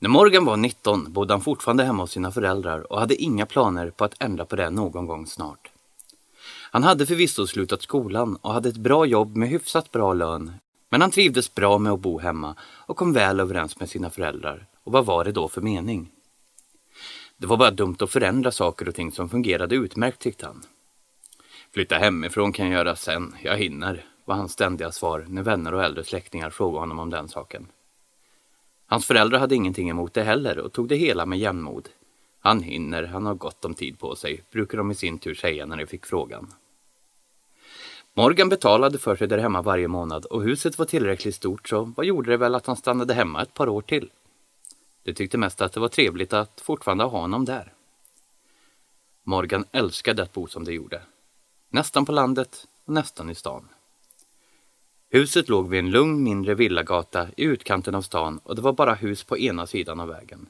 När Morgan var 19 bodde han fortfarande hemma hos sina föräldrar och hade inga planer på att ändra på det någon gång snart. Han hade förvisso slutat skolan och hade ett bra jobb med hyfsat bra lön, men han trivdes bra med att bo hemma och kom väl överens med sina föräldrar. Och vad var det då för mening? Det var bara dumt att förändra saker och ting som fungerade utmärkt tyckte han. Flytta hemifrån kan jag göra sen, jag hinner, var hans ständiga svar när vänner och äldre släktingar frågade honom om den saken. Hans föräldrar hade ingenting emot det heller och tog det hela med jämnmod. Han hinner, han har gott om tid på sig, brukar de i sin tur säga när de fick frågan. Morgan betalade för sig där hemma varje månad och huset var tillräckligt stort så vad gjorde det väl att han stannade hemma ett par år till? De tyckte mest att det var trevligt att fortfarande ha honom där. Morgan älskade att bo som det gjorde. Nästan på landet och nästan i stan. Huset låg vid en lugn mindre villagata i utkanten av stan och det var bara hus på ena sidan av vägen.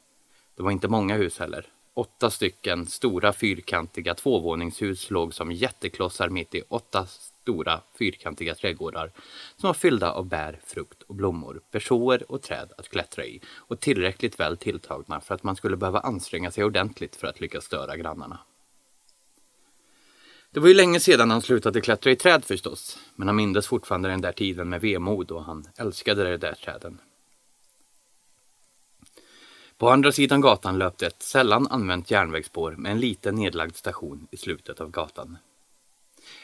Det var inte många hus heller. Åtta stycken stora fyrkantiga tvåvåningshus låg som jätteklossar mitt i åtta stora fyrkantiga trädgårdar som var fyllda av bär, frukt och blommor, bersåer och träd att klättra i och tillräckligt väl tilltagna för att man skulle behöva anstränga sig ordentligt för att lyckas störa grannarna. Det var ju länge sedan han slutade klättra i träd förstås, men han mindes fortfarande den där tiden med vemod och han älskade de där träden. På andra sidan gatan löpte ett sällan använt järnvägsspår med en liten nedlagd station i slutet av gatan.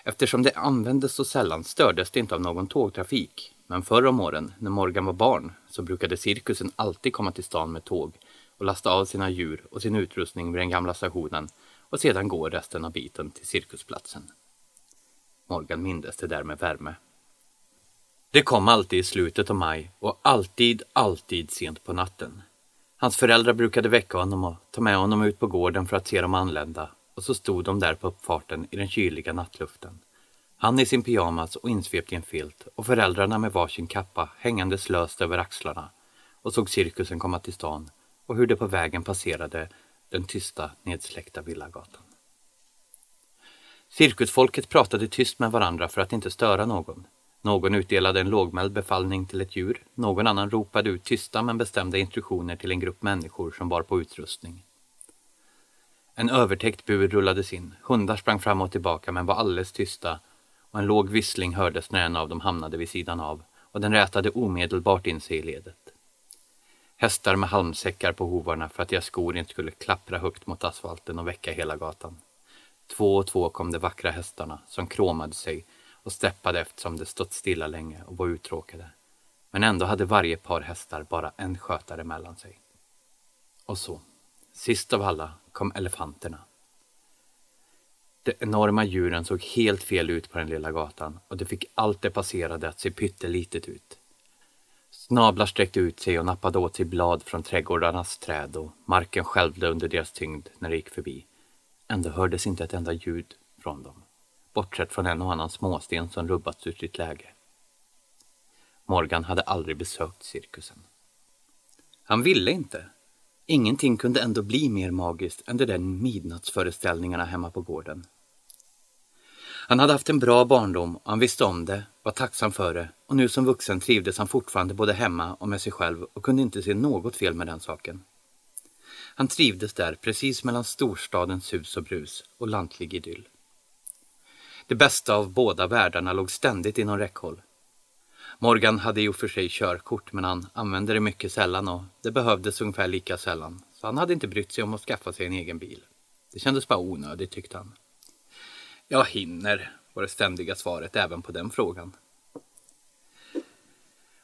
Eftersom det användes så sällan stördes det inte av någon tågtrafik, men förr om åren, när Morgan var barn, så brukade cirkusen alltid komma till stan med tåg och lasta av sina djur och sin utrustning vid den gamla stationen och sedan gå resten av biten till cirkusplatsen. Morgan mindes det där med värme. Det kom alltid i slutet av maj och alltid, alltid sent på natten. Hans föräldrar brukade väcka honom och ta med honom ut på gården för att se dem anlända och så stod de där på uppfarten i den kyliga nattluften. Han i sin pyjamas och insvept i en filt och föräldrarna med varsin kappa hängandes löst över axlarna och såg cirkusen komma till stan och hur det på vägen passerade den tysta, nedsläckta villagatan. Cirkusfolket pratade tyst med varandra för att inte störa någon. Någon utdelade en lågmäld befallning till ett djur, någon annan ropade ut tysta men bestämda instruktioner till en grupp människor som bar på utrustning. En övertäckt bur rullades in, hundar sprang fram och tillbaka men var alldeles tysta och en låg vissling hördes när en av dem hamnade vid sidan av och den rätade omedelbart in sig i ledet. Hästar med halmsäckar på hovarna för att deras skor inte skulle klappra högt mot asfalten och väcka hela gatan. Två och två kom de vackra hästarna som kråmade sig och steppade eftersom de stått stilla länge och var uttråkade. Men ändå hade varje par hästar bara en skötare mellan sig. Och så, sist av alla, kom elefanterna. De enorma djuren såg helt fel ut på den lilla gatan och det fick allt det passerade att se pyttelitet ut. Snablar sträckte ut sig och nappade åt sig blad från trädgårdarnas träd och marken skälvde under deras tyngd när de gick förbi. Ändå hördes inte ett enda ljud från dem, bortsett från en och annan småsten som rubbats ur sitt läge. Morgan hade aldrig besökt cirkusen. Han ville inte. Ingenting kunde ändå bli mer magiskt än de där midnattsföreställningarna hemma på gården. Han hade haft en bra barndom och han visste om det, var tacksam för det och nu som vuxen trivdes han fortfarande både hemma och med sig själv och kunde inte se något fel med den saken. Han trivdes där precis mellan storstadens hus och brus och lantlig idyll. Det bästa av båda världarna låg ständigt inom räckhåll. Morgan hade i och för sig körkort men han använde det mycket sällan och det behövdes ungefär lika sällan så han hade inte brytt sig om att skaffa sig en egen bil. Det kändes bara onödigt tyckte han. Jag hinner, var det ständiga svaret även på den frågan.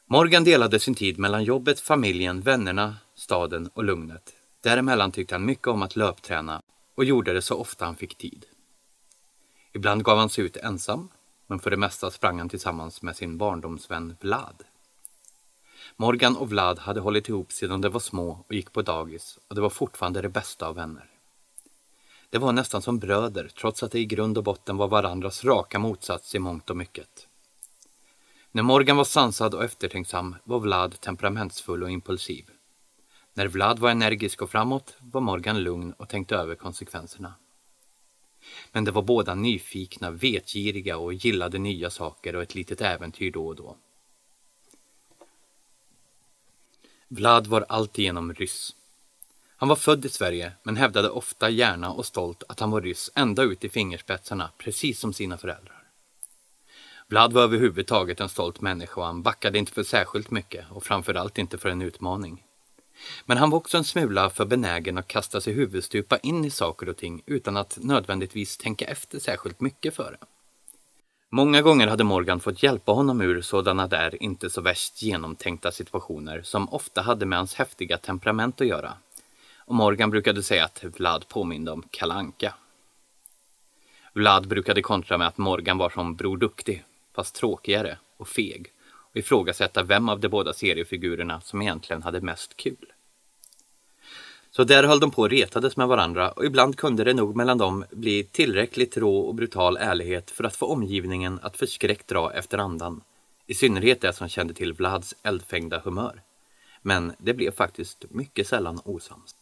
Morgan delade sin tid mellan jobbet, familjen, vännerna, staden och lugnet. Däremellan tyckte han mycket om att löpträna och gjorde det så ofta han fick tid. Ibland gav han sig ut ensam, men för det mesta sprang han tillsammans med sin barndomsvän Vlad. Morgan och Vlad hade hållit ihop sedan de var små och gick på dagis och det var fortfarande det bästa av vänner. Det var nästan som bröder, trots att de i grund och botten var varandras raka motsats i mångt och mycket. När Morgan var sansad och eftertänksam var Vlad temperamentsfull och impulsiv. När Vlad var energisk och framåt var Morgan lugn och tänkte över konsekvenserna. Men de var båda nyfikna, vetgiriga och gillade nya saker och ett litet äventyr då och då. Vlad var alltigenom ryss. Han var född i Sverige men hävdade ofta gärna och stolt att han var ryss ända ut i fingerspetsarna, precis som sina föräldrar. Vlad var överhuvudtaget en stolt människa och han backade inte för särskilt mycket och framförallt inte för en utmaning. Men han var också en smula för benägen att kasta sig huvudstupa in i saker och ting utan att nödvändigtvis tänka efter särskilt mycket före. Många gånger hade Morgan fått hjälpa honom ur sådana där inte så värst genomtänkta situationer som ofta hade med hans häftiga temperament att göra. Och Morgan brukade säga att Vlad påminde om Kalanka. Vlad brukade kontra med att Morgan var som Bror Duktig, fast tråkigare och feg och ifrågasätta vem av de båda seriefigurerna som egentligen hade mest kul. Så där höll de på och retades med varandra och ibland kunde det nog mellan dem bli tillräckligt rå och brutal ärlighet för att få omgivningen att förskräckt dra efter andan. I synnerhet det som kände till Vlads eldfängda humör. Men det blev faktiskt mycket sällan osams.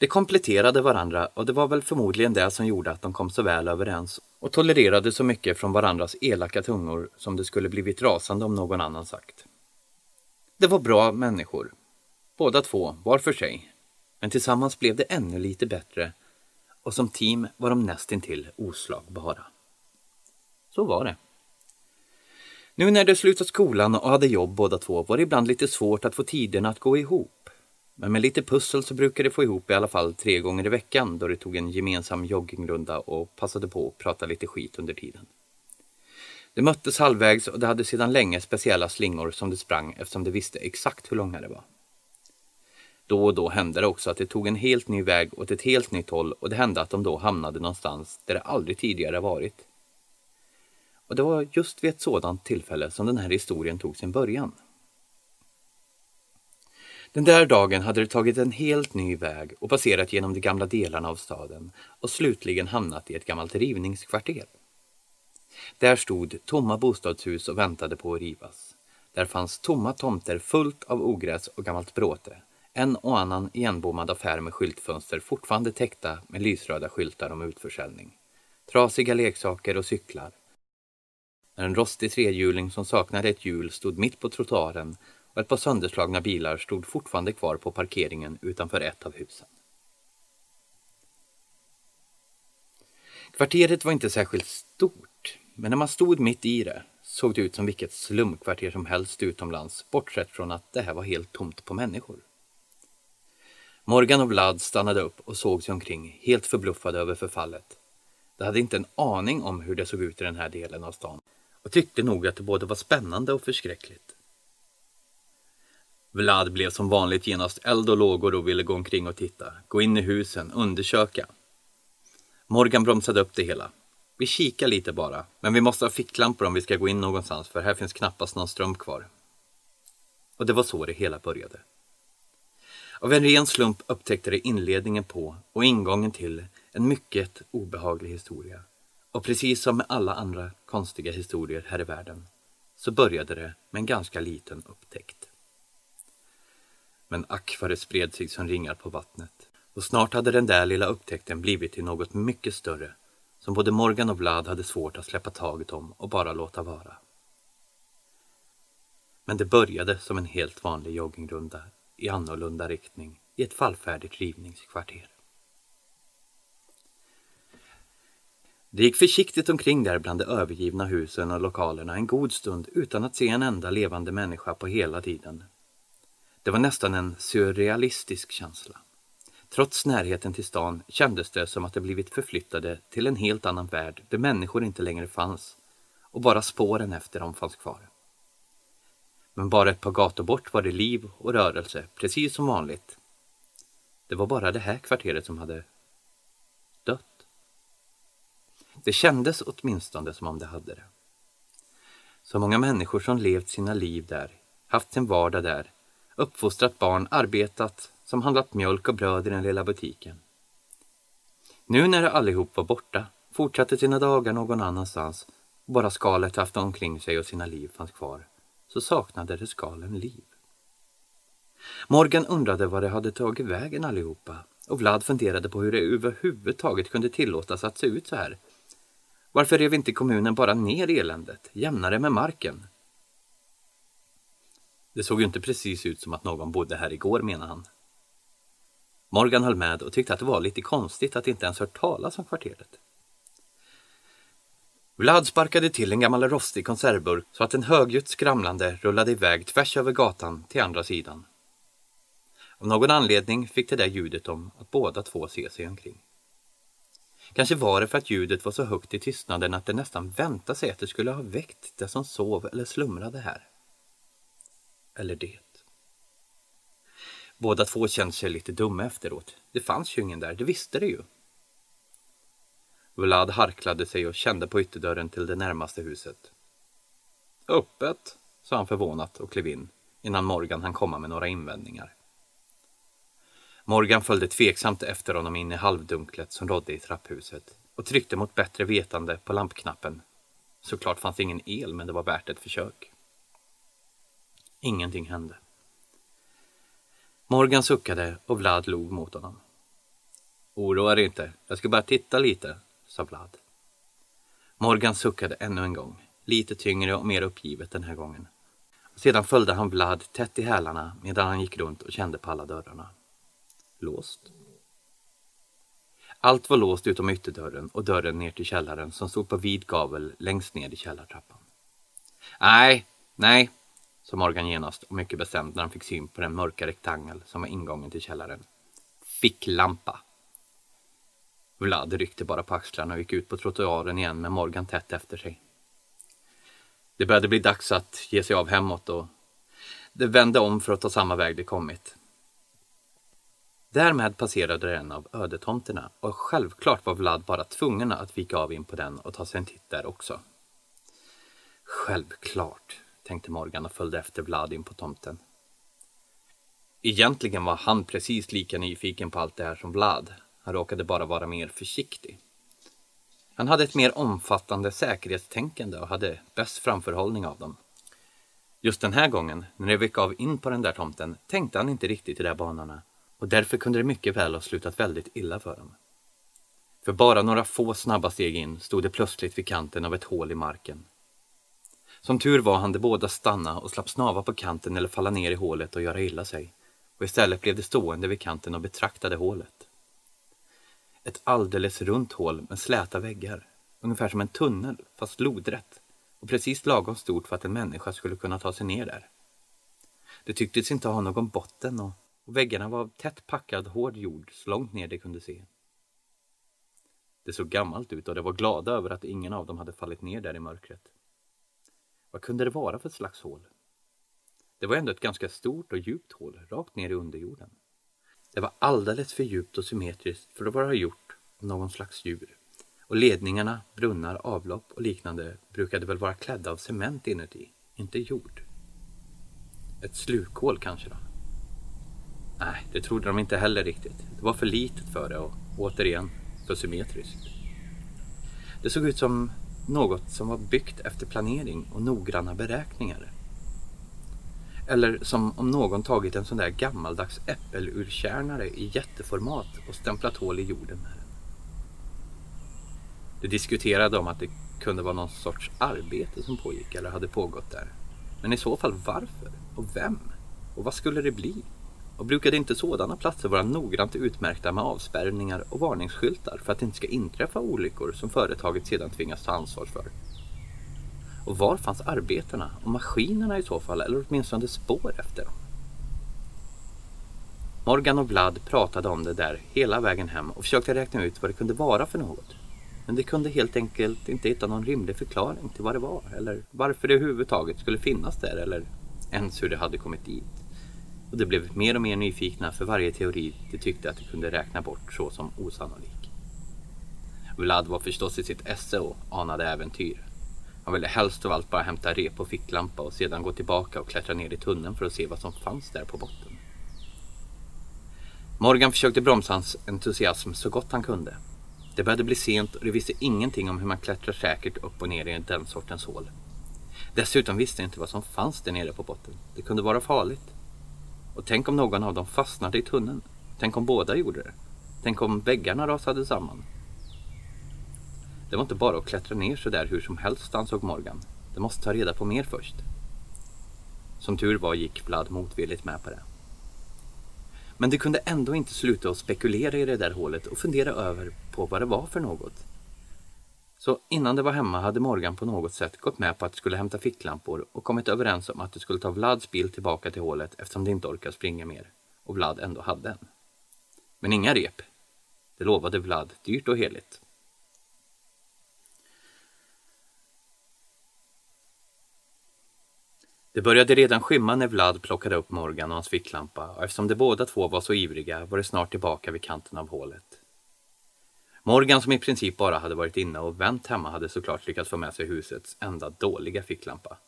De kompletterade varandra och det var väl förmodligen det som gjorde att de kom så väl överens och tolererade så mycket från varandras elaka tungor som det skulle blivit rasande om någon annan sagt. Det var bra människor. Båda två, var för sig. Men tillsammans blev det ännu lite bättre och som team var de nästintill oslagbara. Så var det. Nu när de slutat skolan och hade jobb båda två var det ibland lite svårt att få tiden att gå ihop. Men med lite pussel så brukade de få ihop i alla fall tre gånger i veckan då de tog en gemensam joggingrunda och passade på att prata lite skit under tiden. De möttes halvvägs och de hade sedan länge speciella slingor som de sprang eftersom de visste exakt hur långa det var. Då och då hände det också att de tog en helt ny väg åt ett helt nytt håll och det hände att de då hamnade någonstans där det aldrig tidigare varit. Och det var just vid ett sådant tillfälle som den här historien tog sin början. Den där dagen hade de tagit en helt ny väg och passerat genom de gamla delarna av staden och slutligen hamnat i ett gammalt rivningskvarter. Där stod tomma bostadshus och väntade på att rivas. Där fanns tomma tomter fullt av ogräs och gammalt bråte en och annan igenbommad affär med skyltfönster fortfarande täckta med lysröda skyltar om utförsäljning. Trasiga leksaker och cyklar. En rostig trehjuling som saknade ett hjul stod mitt på trottoaren och ett par sönderslagna bilar stod fortfarande kvar på parkeringen utanför ett av husen. Kvarteret var inte särskilt stort, men när man stod mitt i det såg det ut som vilket slumkvarter som helst utomlands, bortsett från att det här var helt tomt på människor. Morgan och Vlad stannade upp och såg sig omkring, helt förbluffade över förfallet. De hade inte en aning om hur det såg ut i den här delen av stan och tyckte nog att det både var spännande och förskräckligt. Vlad blev som vanligt genast eld och lågor och ville gå omkring och titta, gå in i husen, undersöka. Morgan bromsade upp det hela. Vi kikar lite bara, men vi måste ha ficklampor om vi ska gå in någonstans för här finns knappast någon ström kvar. Och det var så det hela började. Av en ren slump upptäckte de inledningen på och ingången till en mycket obehaglig historia. Och precis som med alla andra konstiga historier här i världen så började det med en ganska liten upptäckt. Men ack vad det spred sig som ringar på vattnet. Och snart hade den där lilla upptäckten blivit till något mycket större som både Morgan och Vlad hade svårt att släppa taget om och bara låta vara. Men det började som en helt vanlig joggingrunda i annorlunda riktning i ett fallfärdigt rivningskvarter. Det gick försiktigt omkring där bland de övergivna husen och lokalerna en god stund utan att se en enda levande människa på hela tiden. Det var nästan en surrealistisk känsla. Trots närheten till stan kändes det som att de blivit förflyttade till en helt annan värld där människor inte längre fanns och bara spåren efter dem fanns kvar. Men bara ett par gator bort var det liv och rörelse, precis som vanligt. Det var bara det här kvarteret som hade dött. Det kändes åtminstone som om det hade det. Så många människor som levt sina liv där, haft sin vardag där, uppfostrat barn, arbetat, som handlat mjölk och bröd i den lilla butiken. Nu när allihop var borta fortsatte sina dagar någon annanstans och bara skalet haft omkring sig och sina liv fanns kvar så saknade det skalen liv. Morgan undrade vad det hade tagit vägen allihopa och Vlad funderade på hur det överhuvudtaget kunde tillåtas att se ut så här. Varför rev inte kommunen bara ner eländet, jämnare med marken? Det såg ju inte precis ut som att någon bodde här igår, menade han. Morgan höll med och tyckte att det var lite konstigt att inte ens hört talas om kvarteret. Vlad sparkade till en gammal rostig konservburk så att en högljutt skramlande rullade iväg tvärs över gatan till andra sidan. Av någon anledning fick det där ljudet om att båda två se sig omkring. Kanske var det för att ljudet var så högt i tystnaden att det nästan väntade sig att det skulle ha väckt det som sov eller slumrade här. Eller det. Båda två kände sig lite dumma efteråt. Det fanns ju ingen där, det visste det ju. Vlad harklade sig och kände på ytterdörren till det närmaste huset. Öppet, sa han förvånat och klev in innan Morgan hann komma med några invändningar. Morgan följde tveksamt efter honom in i halvdunklet som rådde i trapphuset och tryckte mot bättre vetande på lampknappen. Såklart fanns ingen el, men det var värt ett försök. Ingenting hände. Morgan suckade och Vlad log mot honom. Oroa dig inte, jag ska bara titta lite, sa Vlad. Morgan suckade ännu en gång, lite tyngre och mer uppgivet den här gången. Sedan följde han Vlad tätt i hälarna medan han gick runt och kände på alla dörrarna. Låst. Allt var låst utom ytterdörren och dörren ner till källaren som stod på vid gavel längst ner i källartrappan. Nej, nej, sa Morgan genast och mycket bestämt när han fick syn på den mörka rektangel som var ingången till källaren. Ficklampa. Vlad ryckte bara på axlarna och gick ut på trottoaren igen med Morgan tätt efter sig. Det började bli dags att ge sig av hemåt och det vände om för att ta samma väg det kommit. Därmed passerade en av ödetomterna och självklart var Vlad bara tvungen att vika av in på den och ta sig en titt där också. Självklart, tänkte Morgan och följde efter Vlad in på tomten. Egentligen var han precis lika nyfiken på allt det här som Vlad. Han råkade bara vara mer försiktig. Han hade ett mer omfattande säkerhetstänkande och hade bäst framförhållning av dem. Just den här gången, när det vek av in på den där tomten, tänkte han inte riktigt i de banorna och därför kunde det mycket väl ha slutat väldigt illa för dem. För bara några få snabba steg in stod det plötsligt vid kanten av ett hål i marken. Som tur var hann de båda stanna och slapp snava på kanten eller falla ner i hålet och göra illa sig. Och istället blev de stående vid kanten och betraktade hålet. Ett alldeles runt hål med släta väggar. Ungefär som en tunnel, fast lodrätt. Och precis lagom stort för att en människa skulle kunna ta sig ner där. Det tycktes inte ha någon botten och, och väggarna var av tätt packad hård jord så långt ner de kunde se. Det såg gammalt ut och de var glada över att ingen av dem hade fallit ner där i mörkret. Vad kunde det vara för slags hål? Det var ändå ett ganska stort och djupt hål, rakt ner i underjorden. Det var alldeles för djupt och symmetriskt för att vara gjort av någon slags djur. Och ledningarna, brunnar, avlopp och liknande brukade väl vara klädda av cement inuti, inte jord. Ett slukhål kanske då? Nej, det trodde de inte heller riktigt. Det var för litet för det och återigen för symmetriskt. Det såg ut som något som var byggt efter planering och noggranna beräkningar. Eller som om någon tagit en sån där gammaldags äppelurkärnare i jätteformat och stämplat hål i jorden med den. De diskuterade om att det kunde vara någon sorts arbete som pågick eller hade pågått där. Men i så fall varför? Och vem? Och vad skulle det bli? Och brukade inte sådana platser vara noggrant utmärkta med avspärrningar och varningsskyltar för att det inte ska inträffa olyckor som företaget sedan tvingas ta ansvar för? Och var fanns arbetarna och maskinerna i så fall, eller åtminstone spår efter dem? Morgan och Vlad pratade om det där hela vägen hem och försökte räkna ut vad det kunde vara för något. Men de kunde helt enkelt inte hitta någon rimlig förklaring till vad det var, eller varför det överhuvudtaget skulle finnas där, eller ens hur det hade kommit dit. Och de blev mer och mer nyfikna för varje teori de tyckte att de kunde räkna bort så som osannolik. Vlad var förstås i sitt esse och anade äventyr. Han ville helst av allt bara hämta rep och ficklampa och sedan gå tillbaka och klättra ner i tunneln för att se vad som fanns där på botten. Morgan försökte bromsa hans entusiasm så gott han kunde. Det började bli sent och de visste ingenting om hur man klättrar säkert upp och ner i den sortens hål. Dessutom visste de inte vad som fanns där nere på botten. Det kunde vara farligt. Och tänk om någon av dem fastnade i tunneln? Tänk om båda gjorde det? Tänk om väggarna rasade samman? Det var inte bara att klättra ner så där hur som helst, ansåg Morgan. De måste ta reda på mer först. Som tur var gick Vlad motvilligt med på det. Men de kunde ändå inte sluta att spekulera i det där hålet och fundera över på vad det var för något. Så innan det var hemma hade Morgan på något sätt gått med på att skulle hämta ficklampor och kommit överens om att det skulle ta Vlads bil tillbaka till hålet eftersom det inte orkade springa mer och Vlad ändå hade en. Men inga rep. Det lovade Vlad dyrt och heligt. Det började redan skymma när Vlad plockade upp Morgan och hans ficklampa och eftersom de båda två var så ivriga var det snart tillbaka vid kanten av hålet. Morgan som i princip bara hade varit inne och vänt hemma hade såklart lyckats få med sig husets enda dåliga ficklampa.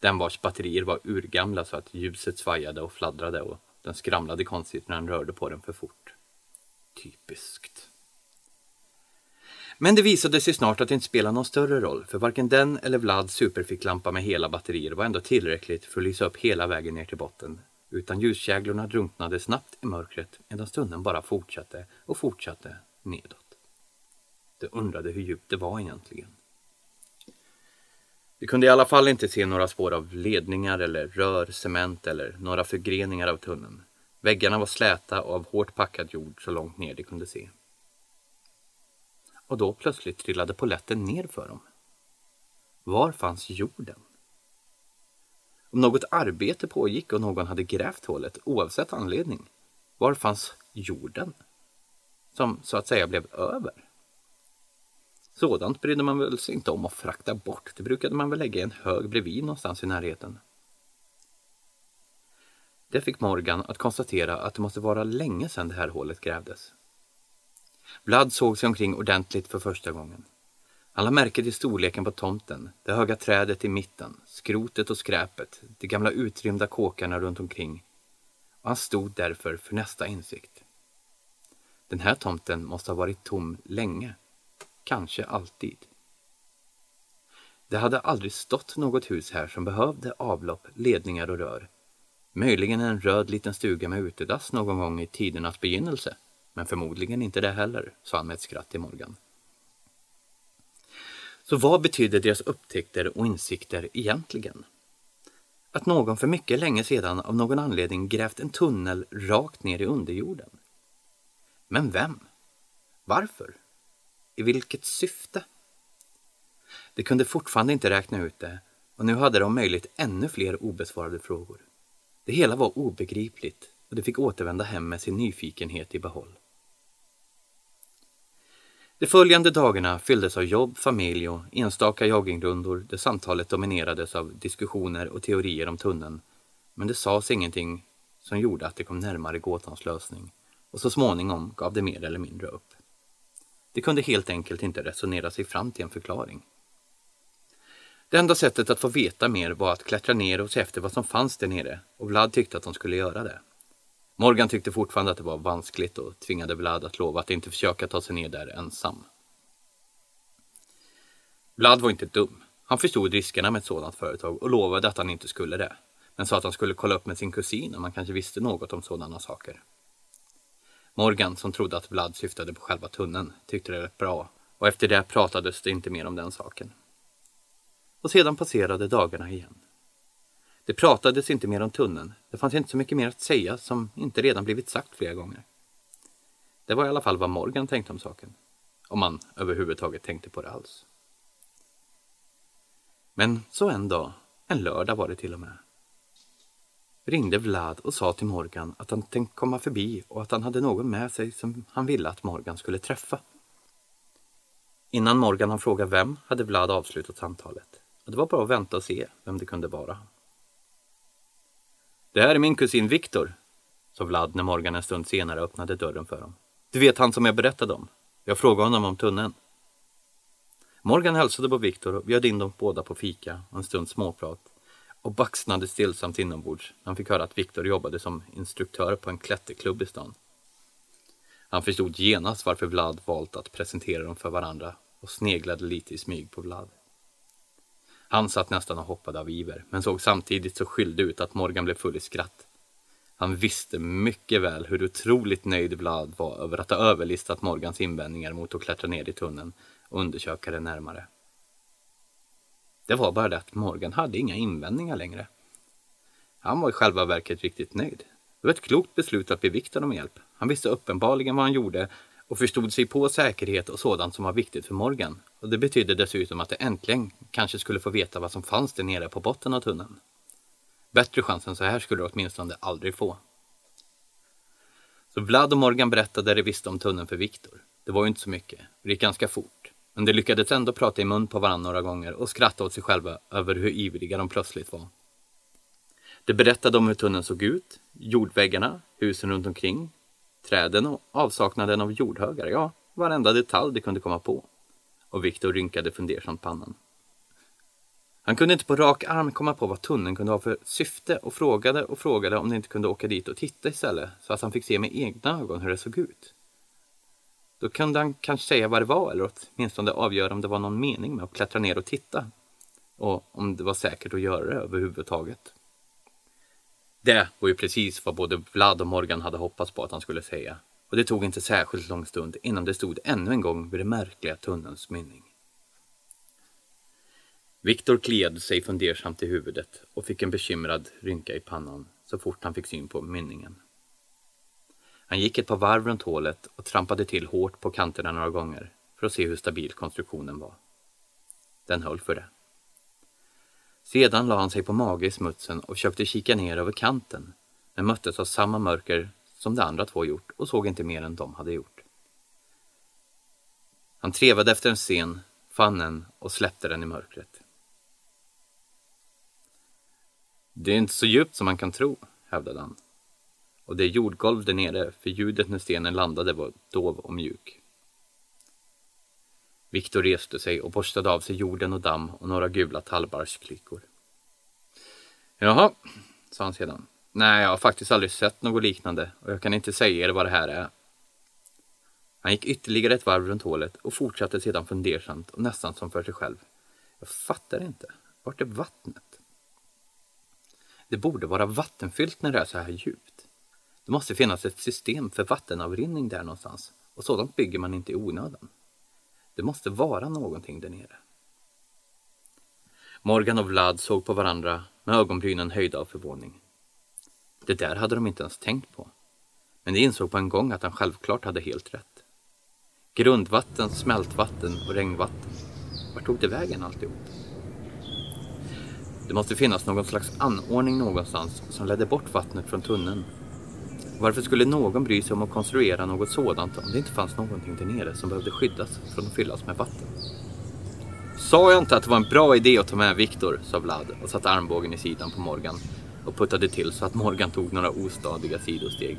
Den vars batterier var urgamla så att ljuset svajade och fladdrade och den skramlade konstigt när han rörde på den för fort. Typiskt. Men det visade sig snart att det inte spelade någon större roll, för varken den eller Vlads superficklampa med hela batterier var ändå tillräckligt för att lysa upp hela vägen ner till botten, utan ljuskäglorna drunknade snabbt i mörkret medan tunneln bara fortsatte och fortsatte nedåt. De undrade hur djupt det var egentligen. De kunde i alla fall inte se några spår av ledningar eller rör, cement eller några förgreningar av tunneln. Väggarna var släta och av hårt packad jord så långt ner de kunde se. Och då plötsligt trillade poletten ner för dem. Var fanns jorden? Om något arbete pågick och någon hade grävt hålet, oavsett anledning, var fanns jorden? Som så att säga blev över. Sådant brydde man väl sig inte om att frakta bort. Det brukade man väl lägga i en hög bredvid någonstans i närheten. Det fick Morgan att konstatera att det måste vara länge sedan det här hålet grävdes. Vlad såg sig omkring ordentligt för första gången. Han lade märke till storleken på tomten, det höga trädet i mitten, skrotet och skräpet, de gamla utrymda kåkarna runt omkring. Och han stod därför för nästa insikt. Den här tomten måste ha varit tom länge. Kanske alltid. Det hade aldrig stått något hus här som behövde avlopp, ledningar och rör. Möjligen en röd liten stuga med utedass någon gång i tidernas begynnelse. Men förmodligen inte det heller, sa han med ett skratt till Morgan. Så vad betyder deras upptäckter och insikter egentligen? Att någon för mycket länge sedan av någon anledning grävt en tunnel rakt ner i underjorden. Men vem? Varför? I vilket syfte? De kunde fortfarande inte räkna ut det och nu hade de om möjligt ännu fler obesvarade frågor. Det hela var obegripligt och de fick återvända hem med sin nyfikenhet i behåll. De följande dagarna fylldes av jobb, familj och enstaka joggingrundor där samtalet dominerades av diskussioner och teorier om tunneln. Men det sades ingenting som gjorde att de kom närmare gåtans lösning och så småningom gav det mer eller mindre upp. De kunde helt enkelt inte resonera sig fram till en förklaring. Det enda sättet att få veta mer var att klättra ner och se efter vad som fanns där nere och Vlad tyckte att de skulle göra det. Morgan tyckte fortfarande att det var vanskligt och tvingade Vlad att lova att inte försöka ta sig ner där ensam. Vlad var inte dum. Han förstod riskerna med ett sådant företag och lovade att han inte skulle det. Men sa att han skulle kolla upp med sin kusin om han kanske visste något om sådana saker. Morgan, som trodde att Vlad syftade på själva tunneln, tyckte det lät bra och efter det pratades det inte mer om den saken. Och sedan passerade dagarna igen. Det pratades inte mer om tunneln. Det fanns inte så mycket mer att säga som inte redan blivit sagt flera gånger. Det var i alla fall vad Morgan tänkte om saken. Om man överhuvudtaget tänkte på det alls. Men så en dag, en lördag var det till och med, ringde Vlad och sa till Morgan att han tänkte komma förbi och att han hade någon med sig som han ville att Morgan skulle träffa. Innan Morgan han fråga vem hade Vlad avslutat samtalet och det var bara att vänta och se vem det kunde vara. Det här är min kusin Viktor, sa Vlad när Morgan en stund senare öppnade dörren för dem. Du vet han som jag berättade om? Jag frågade honom om tunneln. Morgan hälsade på Viktor och bjöd in dem båda på fika och en stunds småprat och baxnade stillsamt inombords när han fick höra att Viktor jobbade som instruktör på en klätterklubb i stan. Han förstod genast varför Vlad valt att presentera dem för varandra och sneglade lite i smyg på Vlad. Han satt nästan och hoppade av iver, men såg samtidigt så skyldig ut att Morgan blev full i skratt. Han visste mycket väl hur otroligt nöjd Vlad var över att ha överlistat Morgans invändningar mot att klättra ner i tunneln och undersöka det närmare. Det var bara det att Morgan hade inga invändningar längre. Han var i själva verket riktigt nöjd. Det var ett klokt beslut att be Viktor om hjälp. Han visste uppenbarligen vad han gjorde och förstod sig på säkerhet och sådant som var viktigt för Morgan. Och det betydde dessutom att det äntligen kanske skulle få veta vad som fanns där nere på botten av tunneln. Bättre chans än så här skulle de åtminstone aldrig få. Så Vlad och Morgan berättade det de visste om tunneln för Viktor. Det var ju inte så mycket, det gick ganska fort. Men de lyckades ändå prata i mun på varandra några gånger och skratta åt sig själva över hur ivriga de plötsligt var. De berättade om hur tunneln såg ut, jordväggarna, husen runt omkring, träden och avsaknaden av jordhögar. Ja, varenda detalj de kunde komma på. Och Viktor rynkade fundersamt pannan. Han kunde inte på rak arm komma på vad tunneln kunde ha för syfte och frågade och frågade om de inte kunde åka dit och titta istället så att han fick se med egna ögon hur det såg ut. Då kunde han kanske säga vad det var eller åtminstone avgöra om det var någon mening med att klättra ner och titta. Och om det var säkert att göra det överhuvudtaget. Det var ju precis vad både Vlad och Morgan hade hoppats på att han skulle säga. Och det tog inte särskilt lång stund innan det stod ännu en gång vid den märkliga tunnelns mynning. Viktor kliade sig fundersamt i huvudet och fick en bekymrad rynka i pannan så fort han fick syn på mynningen. Han gick ett par varv runt hålet och trampade till hårt på kanterna några gånger för att se hur stabil konstruktionen var. Den höll för det. Sedan la han sig på mage i smutsen och försökte kika ner över kanten men möttes av samma mörker som de andra två gjort och såg inte mer än de hade gjort. Han trevade efter en sten, fann en och släppte den i mörkret. Det är inte så djupt som man kan tro, hävdade han. Och det är jordgolv där nere, för ljudet när stenen landade var dov och mjuk. Viktor reste sig och borstade av sig jorden och damm och några gula tallbarrsklyckor. Jaha, sa han sedan. Nej, jag har faktiskt aldrig sett något liknande och jag kan inte säga er vad det här är. Han gick ytterligare ett varv runt hålet och fortsatte sedan fundersamt och nästan som för sig själv. Jag fattar inte. Vart är vattnet? Det borde vara vattenfyllt när det är så här djupt. Det måste finnas ett system för vattenavrinning där någonstans och sådant bygger man inte i onödan. Det måste vara någonting där nere. Morgan och Vlad såg på varandra med ögonbrynen höjda av förvåning. Det där hade de inte ens tänkt på. Men de insåg på en gång att han självklart hade helt rätt. Grundvatten, smältvatten och regnvatten. Vart tog det vägen alltihop? Det måste finnas någon slags anordning någonstans som ledde bort vattnet från tunneln. Varför skulle någon bry sig om att konstruera något sådant om det inte fanns någonting där nere som behövde skyddas från att fyllas med vatten? Sa jag inte att det var en bra idé att ta med Viktor, sa Vlad och satte armbågen i sidan på Morgan och puttade till så att Morgan tog några ostadiga sidosteg.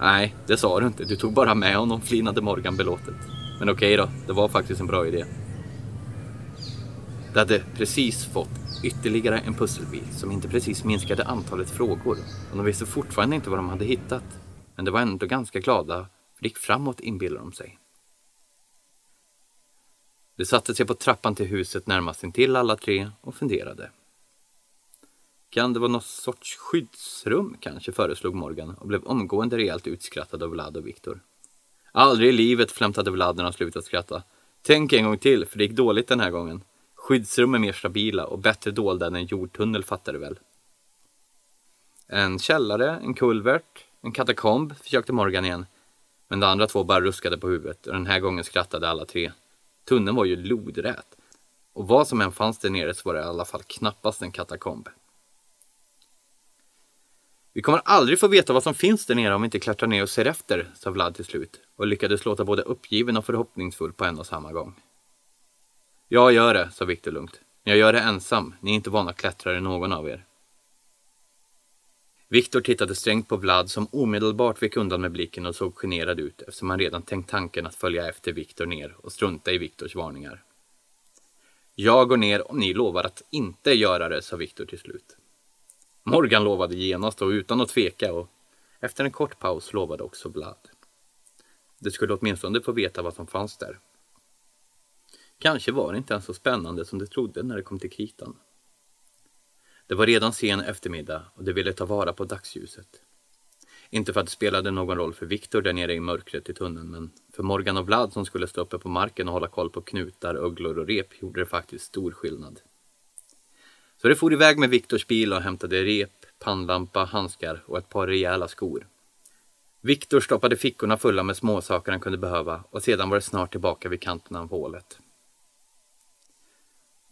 Nej, det sa du inte. Du tog bara med honom, flinade Morgan belåtet. Men okej då, det var faktiskt en bra idé. De hade precis fått ytterligare en pusselbit som inte precis minskade antalet frågor och de visste fortfarande inte vad de hade hittat. Men de var ändå ganska glada, för det gick framåt inbillar de sig. De satte sig på trappan till huset närmast intill alla tre och funderade. Kan det vara något sorts skyddsrum kanske, föreslog Morgan och blev omgående rejält utskrattad av Vlad och Viktor. Aldrig i livet, flämtade Vlad när han slutat skratta. Tänk en gång till, för det gick dåligt den här gången. Skyddsrum är mer stabila och bättre dolda än en jordtunnel fattar du väl? En källare, en kulvert, en katakomb, försökte Morgan igen. Men de andra två bara ruskade på huvudet och den här gången skrattade alla tre. Tunneln var ju lodrät. Och vad som än fanns där nere så var det i alla fall knappast en katakomb. Vi kommer aldrig få veta vad som finns där nere om vi inte klättrar ner och ser efter, sa Vlad till slut och lyckades låta både uppgiven och förhoppningsfull på en och samma gång. Jag gör det, sa Viktor lugnt. Men jag gör det ensam. Ni är inte vana klättrare någon av er. Viktor tittade strängt på Vlad som omedelbart vek undan med blicken och såg generad ut eftersom han redan tänkt tanken att följa efter Viktor ner och strunta i Viktors varningar. Jag går ner om ni lovar att inte göra det, sa Viktor till slut. Morgan lovade genast och utan att tveka och efter en kort paus lovade också Vlad. De skulle åtminstone få veta vad som fanns där. Kanske var det inte ens så spännande som de trodde när det kom till kritan. Det var redan sen eftermiddag och de ville ta vara på dagsljuset. Inte för att det spelade någon roll för Viktor där nere i mörkret i tunneln, men för Morgan och Vlad som skulle stå uppe på marken och hålla koll på knutar, ugglor och rep gjorde det faktiskt stor skillnad. Så de for iväg med Viktors bil och hämtade rep, pannlampa, handskar och ett par rejäla skor. Viktor stoppade fickorna fulla med småsaker han kunde behöva och sedan var det snart tillbaka vid kanten av hålet.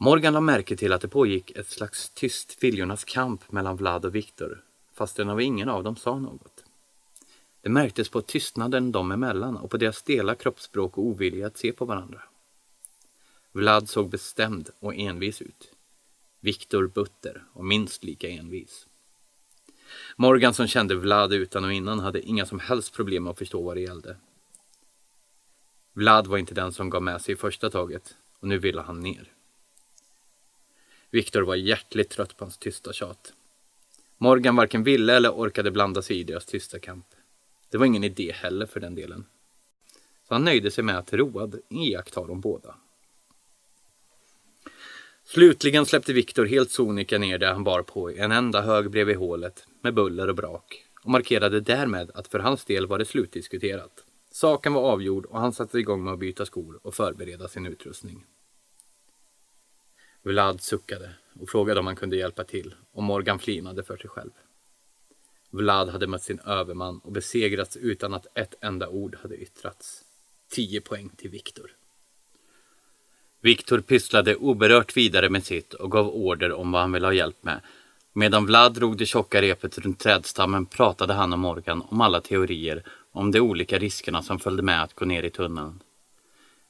Morgan lade märke till att det pågick ett slags tyst viljornas kamp mellan Vlad och Viktor, fastän av ingen av dem sa något. Det märktes på tystnaden dem emellan och på deras stela kroppsspråk och ovilja att se på varandra. Vlad såg bestämd och envis ut. Viktor butter och minst lika envis. Morgan som kände Vlad utan och innan hade inga som helst problem att förstå vad det gällde. Vlad var inte den som gav med sig i första taget och nu ville han ner. Viktor var hjärtligt trött på hans tysta tjat. Morgan varken ville eller orkade blanda sig i deras tysta kamp. Det var ingen idé heller för den delen. Så han nöjde sig med att road iaktta dem båda. Slutligen släppte Viktor helt sonika ner det han bar på i en enda hög bredvid hålet med buller och brak och markerade därmed att för hans del var det slutdiskuterat. Saken var avgjord och han satte igång med att byta skor och förbereda sin utrustning. Vlad suckade och frågade om han kunde hjälpa till och Morgan flinade för sig själv. Vlad hade mött sin överman och besegrats utan att ett enda ord hade yttrats. Tio poäng till Viktor. Viktor pysslade oberört vidare med sitt och gav order om vad han ville ha hjälp med. Medan Vlad drog det tjocka repet runt trädstammen pratade han och Morgan om alla teorier om de olika riskerna som följde med att gå ner i tunneln.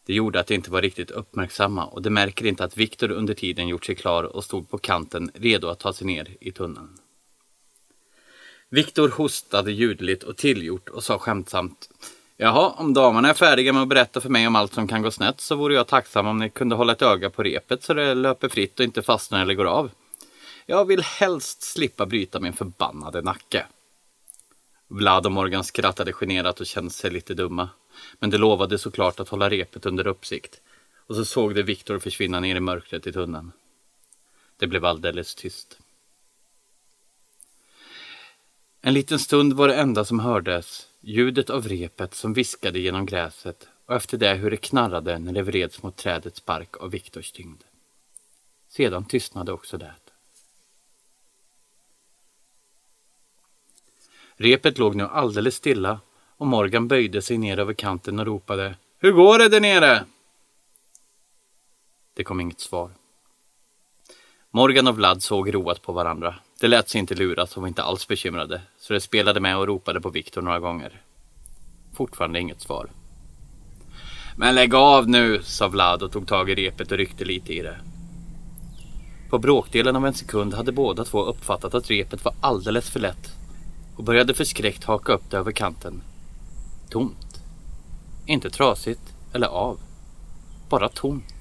Det gjorde att de inte var riktigt uppmärksamma och de märker inte att Viktor under tiden gjort sig klar och stod på kanten redo att ta sig ner i tunneln. Viktor hostade ljudligt och tillgjort och sa skämtsamt Jaha, om damerna är färdiga med att berätta för mig om allt som kan gå snett så vore jag tacksam om ni kunde hålla ett öga på repet så det löper fritt och inte fastnar eller går av. Jag vill helst slippa bryta min förbannade nacke. Vlad och Morgan skrattade generat och kände sig lite dumma. Men de lovade såklart att hålla repet under uppsikt. Och så såg de Viktor försvinna ner i mörkret i tunneln. Det blev alldeles tyst. En liten stund var det enda som hördes ljudet av repet som viskade genom gräset och efter det hur det knarrade när det vreds mot trädets bark av Viktors tyngd. Sedan tystnade också det. Repet låg nu alldeles stilla och Morgan böjde sig ner över kanten och ropade Hur går det där nere? Det kom inget svar. Morgan och Vlad såg roat på varandra. Det lät sig inte luras och var inte alls bekymrade, så de spelade med och ropade på Viktor några gånger. Fortfarande inget svar. Men lägg av nu, sa Vlad och tog tag i repet och ryckte lite i det. På bråkdelen av en sekund hade båda två uppfattat att repet var alldeles för lätt och började förskräckt haka upp det över kanten. Tomt. Inte trasigt eller av. Bara tomt.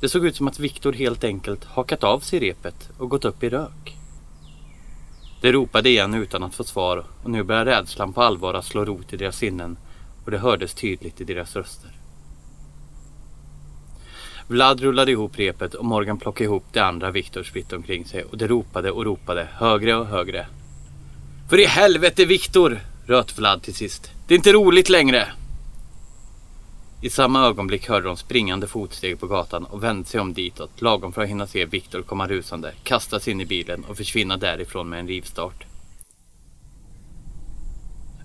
Det såg ut som att Viktor helt enkelt hakat av sig repet och gått upp i rök. De ropade igen utan att få svar och nu började rädslan på allvar att slå rot i deras sinnen och det hördes tydligt i deras röster. Vlad rullade ihop repet och Morgan plockade ihop det andra Viktor spritt omkring sig och de ropade och ropade högre och högre. För i helvete Viktor! Röt Vlad till sist. Det är inte roligt längre! I samma ögonblick hörde de springande fotsteg på gatan och vände sig om ditåt, lagom för att hinna se Viktor komma rusande, kastas in i bilen och försvinna därifrån med en rivstart.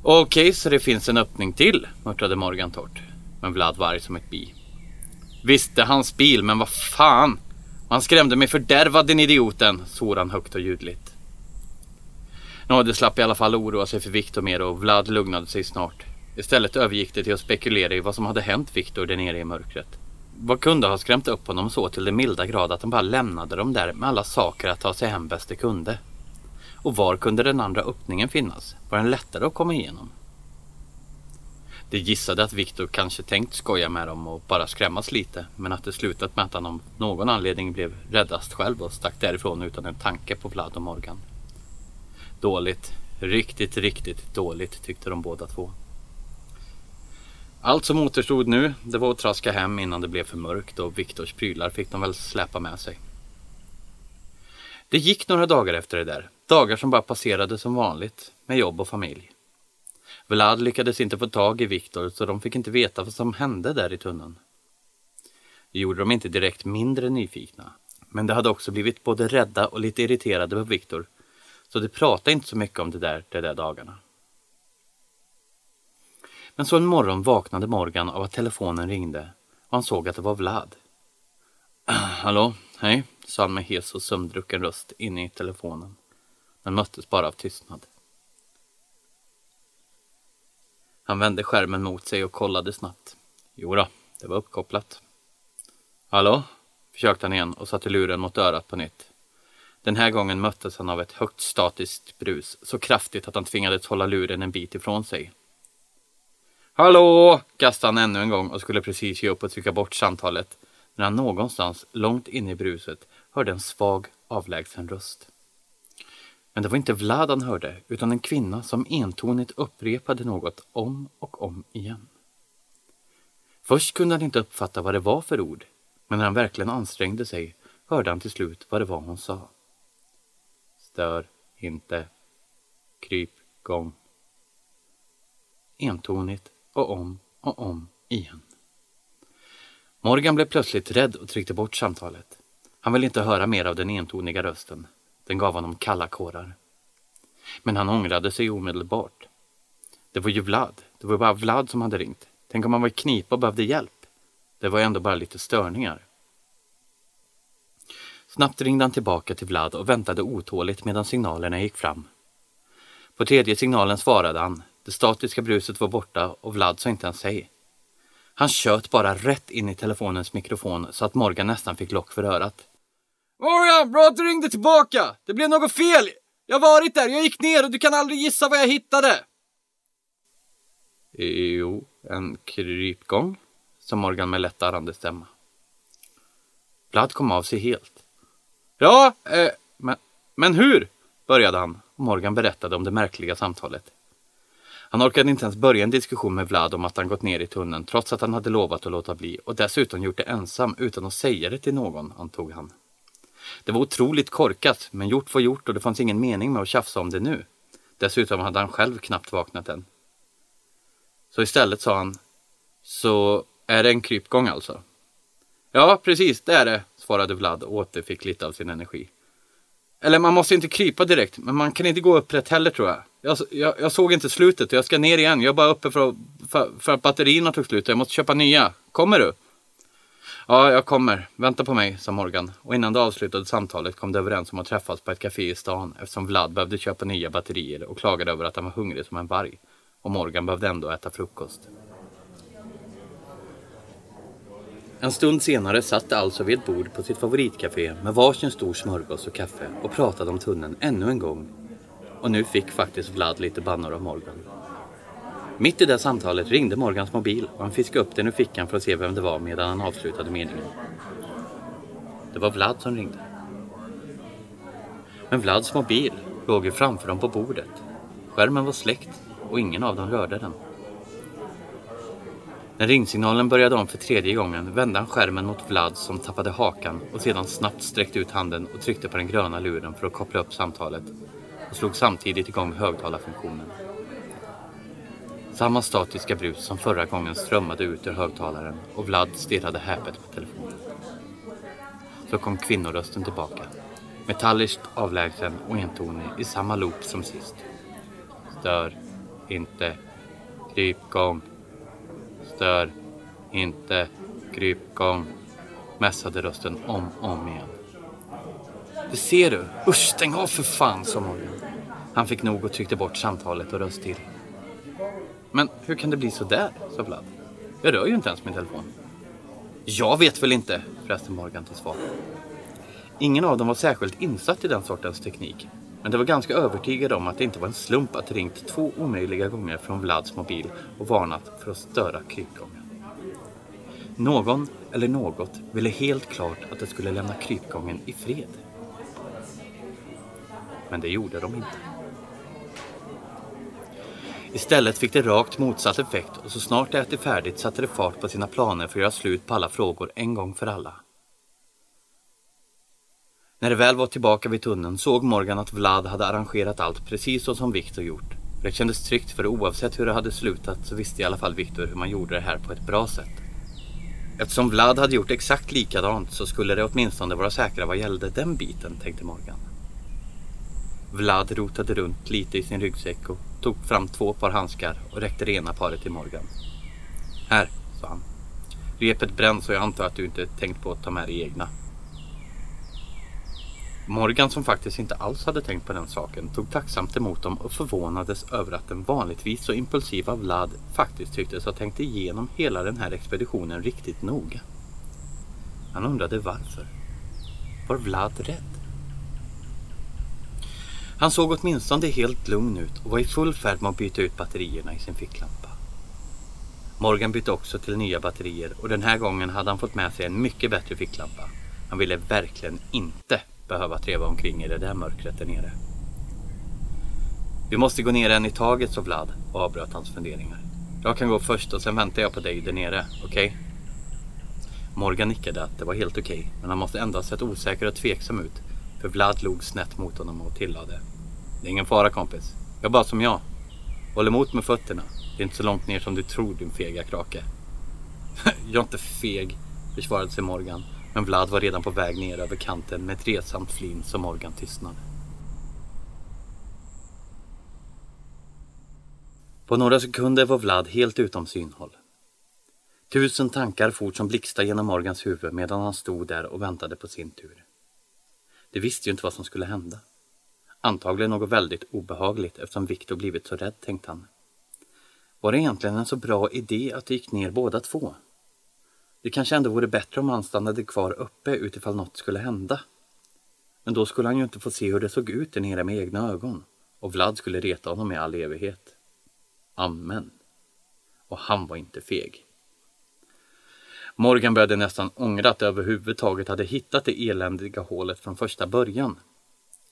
Okej, så det finns en öppning till, muttrade Morgan torrt. Men Vlad var arg som ett bi. Visst, det är hans bil, men vad fan! Han skrämde mig fördärvad den idioten, svor han högt och ljudligt. Nå, slapp i alla fall oroa sig för Viktor mer och Vlad lugnade sig snart. Istället övergick det till att spekulera i vad som hade hänt Viktor där nere i mörkret. Vad kunde ha skrämt upp honom så till den milda grad att han bara lämnade dem där med alla saker att ta sig hem bäst det kunde? Och var kunde den andra öppningen finnas? Var den lättare att komma igenom? De gissade att Viktor kanske tänkt skoja med dem och bara skrämmas lite, men att det slutat med att han av någon anledning blev räddast själv och stack därifrån utan en tanke på Vlad och Morgan. Dåligt. Riktigt, riktigt dåligt tyckte de båda två. Allt som återstod nu, det var att traska hem innan det blev för mörkt och Viktors prylar fick de väl släpa med sig. Det gick några dagar efter det där. Dagar som bara passerade som vanligt, med jobb och familj. Vlad lyckades inte få tag i Viktor så de fick inte veta vad som hände där i tunneln. Det gjorde de inte direkt mindre nyfikna. Men de hade också blivit både rädda och lite irriterade på Viktor. Så de pratade inte så mycket om det där de där dagarna. Men så en morgon vaknade Morgan av att telefonen ringde och han såg att det var Vlad. Hallå, hej, sa han med hes och sömndrucken röst inne i telefonen. Men möttes bara av tystnad. Han vände skärmen mot sig och kollade snabbt. Jo då, det var uppkopplat. Hallå? försökte han igen och satte luren mot örat på nytt. Den här gången möttes han av ett högt statiskt brus, så kraftigt att han tvingades hålla luren en bit ifrån sig. Hallå! kastade han ännu en gång och skulle precis ge upp och trycka bort samtalet när han någonstans långt inne i bruset hörde en svag avlägsen röst. Men det var inte Vlad han hörde, utan en kvinna som entonigt upprepade något om och om igen. Först kunde han inte uppfatta vad det var för ord, men när han verkligen ansträngde sig hörde han till slut vad det var hon sa. Stör inte. Kryp gång. Entonigt och om och om igen. Morgan blev plötsligt rädd och tryckte bort samtalet. Han ville inte höra mer av den entoniga rösten. Den gav honom kalla kårar. Men han ångrade sig omedelbart. Det var ju Vlad. Det var bara Vlad som hade ringt. Tänk om han var i knipa och behövde hjälp. Det var ju ändå bara lite störningar. Snabbt ringde han tillbaka till Vlad och väntade otåligt medan signalerna gick fram. På tredje signalen svarade han. Det statiska bruset var borta och Vlad sa inte ens hej. Han tjöt bara rätt in i telefonens mikrofon så att Morgan nästan fick lock för örat. Morgan, bra att du ringde tillbaka! Det blev något fel! Jag har varit där, jag gick ner och du kan aldrig gissa vad jag hittade! Jo, en krypgång, sa Morgan med lätt darrande stämma. Vlad kom av sig helt. Ja, eh, men, men hur? började han och Morgan berättade om det märkliga samtalet. Han orkade inte ens börja en diskussion med Vlad om att han gått ner i tunneln trots att han hade lovat att låta bli och dessutom gjort det ensam utan att säga det till någon, antog han. Det var otroligt korkat, men gjort var gjort och det fanns ingen mening med att tjafsa om det nu. Dessutom hade han själv knappt vaknat än. Så istället sa han, så är det en krypgång alltså? Ja, precis, det är det, svarade Vlad och återfick lite av sin energi. Eller man måste inte krypa direkt, men man kan inte gå upprätt heller tror jag. Jag, jag, jag såg inte slutet och jag ska ner igen. Jag är bara uppe för, att, för, för att batterierna tog slut och jag måste köpa nya. Kommer du? Ja, jag kommer. Vänta på mig, sa Morgan. Och innan det avslutade samtalet kom de överens om att träffas på ett café i stan eftersom Vlad behövde köpa nya batterier och klagade över att han var hungrig som en varg. Och Morgan behövde ändå äta frukost. En stund senare satt de alltså vid ett bord på sitt favoritcafé med varsin stor smörgås och kaffe och pratade om tunneln ännu en gång. Och nu fick faktiskt Vlad lite bannor av Morgan. Mitt i det samtalet ringde Morgans mobil och han fiskade upp den ur fickan för att se vem det var medan han avslutade meningen. Det var Vlad som ringde. Men Vlads mobil låg ju framför dem på bordet. Skärmen var släckt och ingen av dem rörde den. När ringsignalen började om för tredje gången vände han skärmen mot Vlad som tappade hakan och sedan snabbt sträckte ut handen och tryckte på den gröna luren för att koppla upp samtalet och slog samtidigt igång högtalarfunktionen. Samma statiska brus som förra gången strömmade ut ur högtalaren och Vlad stirrade häpet på telefonen. Så kom kvinnorösten tillbaka. Metalliskt avlägsen och entonig i samma loop som sist. Stör inte. Krypgång. Stör inte. Krypgång. Mässade rösten om och om igen. Det ser du. Usch, stäng av för fan, sa Morgan. Han fick nog och tryckte bort samtalet och röst till. Men hur kan det bli så där? sa Vlad. Jag rör ju inte ens min telefon. Jag vet väl inte, fräste Morgan till svar. Ingen av dem var särskilt insatt i den sortens teknik. Men de var ganska övertygade om att det inte var en slump att det ringt två omöjliga gånger från Vlads mobil och varnat för att störa krypgången. Någon eller något ville helt klart att det skulle lämna krypgången i fred. Men det gjorde de inte. Istället fick det rakt motsatt effekt och så snart det ätit färdigt satte det fart på sina planer för att göra slut på alla frågor en gång för alla. När det väl var tillbaka vid tunneln såg Morgan att Vlad hade arrangerat allt precis så som Viktor gjort. Det kändes tryggt för oavsett hur det hade slutat så visste i alla fall Viktor hur man gjorde det här på ett bra sätt. Eftersom Vlad hade gjort exakt likadant så skulle det åtminstone vara säkra vad gällde den biten, tänkte Morgan. Vlad rotade runt lite i sin ryggsäck och tog fram två par handskar och räckte det ena paret till Morgan. Här, sa han. Repet bränns och jag antar att du inte tänkt på att ta med dig egna. Morgan som faktiskt inte alls hade tänkt på den saken tog tacksamt emot dem och förvånades över att den vanligtvis så impulsiva Vlad faktiskt tycktes ha tänkt igenom hela den här expeditionen riktigt noga. Han undrade varför. Var Vlad rädd? Han såg åtminstone helt lugn ut och var i full färd med att byta ut batterierna i sin ficklampa. Morgan bytte också till nya batterier och den här gången hade han fått med sig en mycket bättre ficklampa. Han ville verkligen inte behöva treva omkring i det där mörkret där nere. Vi måste gå ner en i taget, sa Vlad och avbröt hans funderingar. Jag kan gå först och sen väntar jag på dig där nere, okej? Okay? Morgan nickade att det var helt okej, okay, men han måste ändå ha sett osäker och tveksam ut. För Vlad log snett mot honom och tillade. Det är ingen fara kompis. Jag bara som jag. Håll emot med fötterna. Det är inte så långt ner som du tror din fega krake. jag är inte feg, försvarade sig Morgan men Vlad var redan på väg ner över kanten med ett resamt flin som Morgan tystnade. På några sekunder var Vlad helt utom synhåll. Tusen tankar fort som blixtar genom Morgans huvud medan han stod där och väntade på sin tur. Det visste ju inte vad som skulle hända. Antagligen något väldigt obehagligt eftersom Viktor blivit så rädd, tänkte han. Var det egentligen en så bra idé att de gick ner båda två? Det kanske ändå vore bättre om han stannade kvar uppe utifall något skulle hända. Men då skulle han ju inte få se hur det såg ut där nere med egna ögon. Och Vlad skulle reta honom i all evighet. Amen. Och han var inte feg. Morgan började nästan ångra att överhuvudtaget hade hittat det eländiga hålet från första början.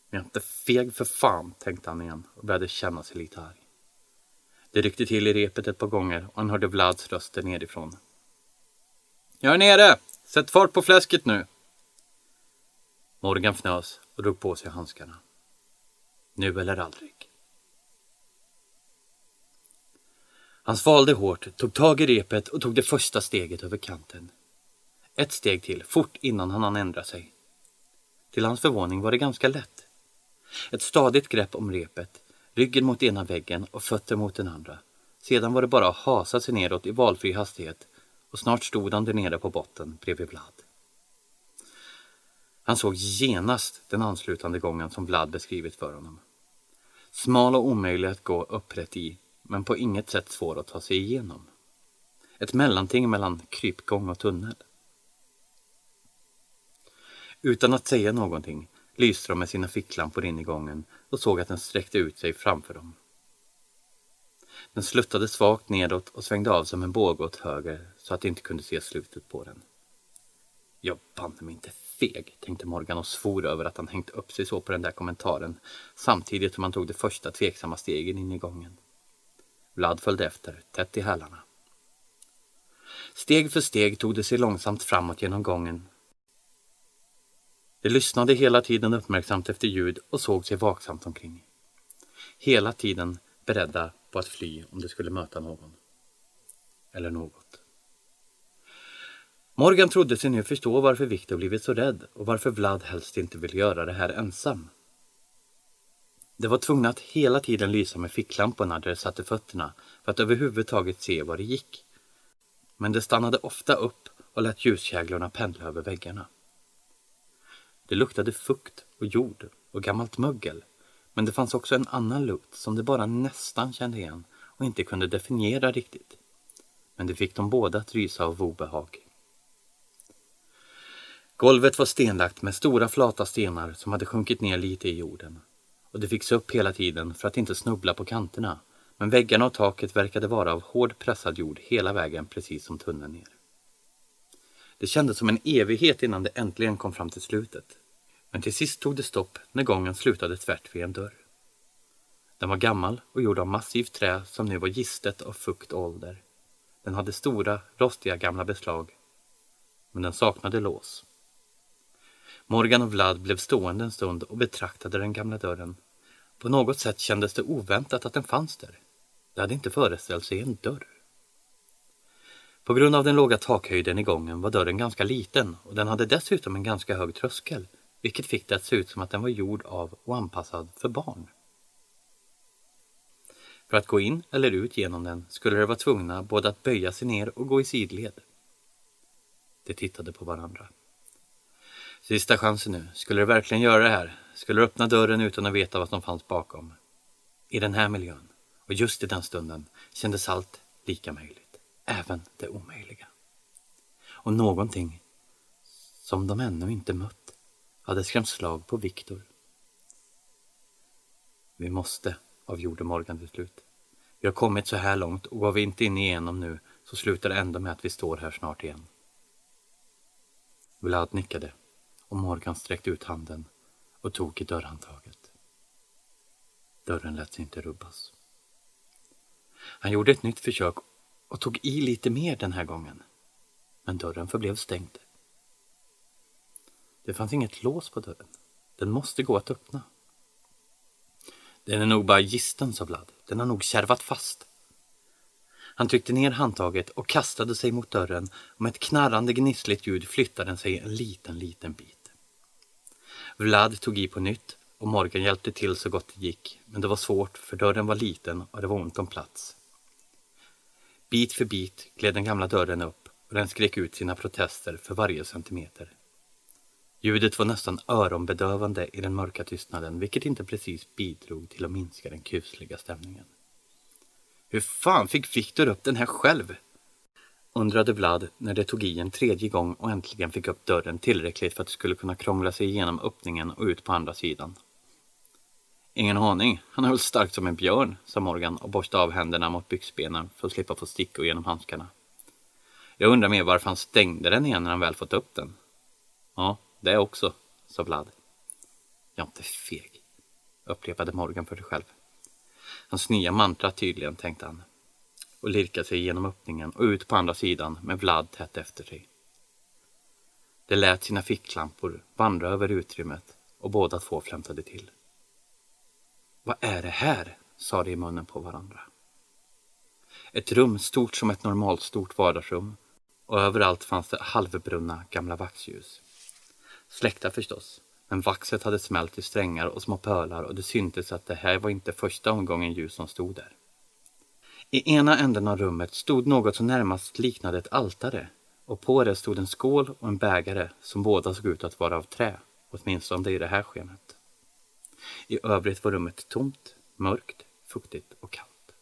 Men jag är inte feg för fan, tänkte han igen och började känna sig lite arg. Det ryckte till i repet ett par gånger och han hörde Vlads röster nerifrån. Jag är nere! Sätt fart på fläsket nu! Morgan fnös och drog på sig handskarna. Nu eller aldrig. Han svalde hårt, tog tag i repet och tog det första steget över kanten. Ett steg till, fort innan han hann ändra sig. Till hans förvåning var det ganska lätt. Ett stadigt grepp om repet, ryggen mot ena väggen och fötter mot den andra. Sedan var det bara att hasa sig neråt i valfri hastighet och snart stod han där nere på botten bredvid Vlad. Han såg genast den anslutande gången som Vlad beskrivit för honom. Smal och omöjlig att gå upprätt i, men på inget sätt svår att ta sig igenom. Ett mellanting mellan krypgång och tunnel. Utan att säga någonting lyste de med sina ficklampor in i gången och såg att den sträckte ut sig framför dem. Den sluttade svagt nedåt och svängde av som en båge åt höger så att de inte kunde se slutet på den. Jag banne mig inte feg, tänkte Morgan och svor över att han hängt upp sig så på den där kommentaren samtidigt som han tog de första tveksamma stegen in i gången. Vlad följde efter, tätt i hälarna. Steg för steg tog de sig långsamt framåt genom gången. De lyssnade hela tiden uppmärksamt efter ljud och såg sig vaksamt omkring. Hela tiden beredda på att fly om de skulle möta någon. Eller något. Morgan trodde sig nu förstå varför Viktor blivit så rädd och varför Vlad helst inte ville göra det här ensam. Det var tvungna att hela tiden lysa med ficklamporna där de satte fötterna för att överhuvudtaget se var det gick. Men det stannade ofta upp och lät ljuskäglorna pendla över väggarna. Det luktade fukt och jord och gammalt mögel. Men det fanns också en annan lukt som de bara nästan kände igen och inte kunde definiera riktigt. Men det fick dem båda att rysa av obehag. Golvet var stenlagt med stora flata stenar som hade sjunkit ner lite i jorden. Och det fick upp hela tiden för att inte snubbla på kanterna. Men väggarna och taket verkade vara av hård pressad jord hela vägen precis som tunneln ner. Det kändes som en evighet innan det äntligen kom fram till slutet. Men till sist tog det stopp när gången slutade tvärt vid en dörr. Den var gammal och gjord av massivt trä som nu var gistet av fukt och ålder. Den hade stora, rostiga gamla beslag. Men den saknade lås. Morgan och Vlad blev stående en stund och betraktade den gamla dörren. På något sätt kändes det oväntat att den fanns där. Det hade inte föreställt sig en dörr. På grund av den låga takhöjden i gången var dörren ganska liten och den hade dessutom en ganska hög tröskel, vilket fick det att se ut som att den var gjord av och anpassad för barn. För att gå in eller ut genom den skulle de vara tvungna både att böja sig ner och gå i sidled. De tittade på varandra. Sista chansen nu. Skulle du verkligen göra det här? Skulle du öppna dörren utan att veta vad som fanns bakom? I den här miljön, och just i den stunden, kändes allt lika möjligt. Även det omöjliga. Och någonting som de ännu inte mött hade skrämt slag på Viktor. Vi måste, avgjorde Morgan till slut. Vi har kommit så här långt och går vi inte in igenom nu så slutar det ändå med att vi står här snart igen. Vlad nickade och Morgan sträckte ut handen och tog i dörrhandtaget. Dörren lät sig inte rubbas. Han gjorde ett nytt försök och tog i lite mer den här gången. Men dörren förblev stängd. Det fanns inget lås på dörren. Den måste gå att öppna. Den är nog bara gisten, sa Vlad. Den har nog kärvat fast. Han tryckte ner handtaget och kastade sig mot dörren och med ett knarrande gnissligt ljud flyttade den sig en liten, liten bit. Vlad tog i på nytt och Morgan hjälpte till så gott det gick, men det var svårt för dörren var liten och det var ont om plats. Bit för bit gled den gamla dörren upp och den skrek ut sina protester för varje centimeter. Ljudet var nästan öronbedövande i den mörka tystnaden, vilket inte precis bidrog till att minska den kusliga stämningen. Hur fan fick Viktor upp den här själv? Undrade Vlad när det tog i en tredje gång och äntligen fick upp dörren tillräckligt för att det skulle kunna krångla sig igenom öppningen och ut på andra sidan. Ingen aning, han höll starkt som en björn, sa Morgan och borstade av händerna mot byxbenen för att slippa få stickor genom handskarna. Jag undrar mer varför han stängde den igen när han väl fått upp den. Ja, det också, sa Vlad. Jag är inte feg, upprepade Morgan för sig själv. Hans nya mantra tydligen, tänkte han och lirkade sig genom öppningen och ut på andra sidan med Vlad tätt efter sig. De lät sina ficklampor vandra över utrymmet och båda två flämtade till. Vad är det här? sa de i munnen på varandra. Ett rum stort som ett normalstort vardagsrum och överallt fanns det halvbrunna gamla vaxljus. Släckta förstås, men vaxet hade smält i strängar och små pölar och det syntes att det här var inte första omgången ljus som stod där. I ena änden av rummet stod något som närmast liknade ett altare och på det stod en skål och en bägare som båda såg ut att vara av trä, åtminstone i det här skenet. I övrigt var rummet tomt, mörkt, fuktigt och kallt.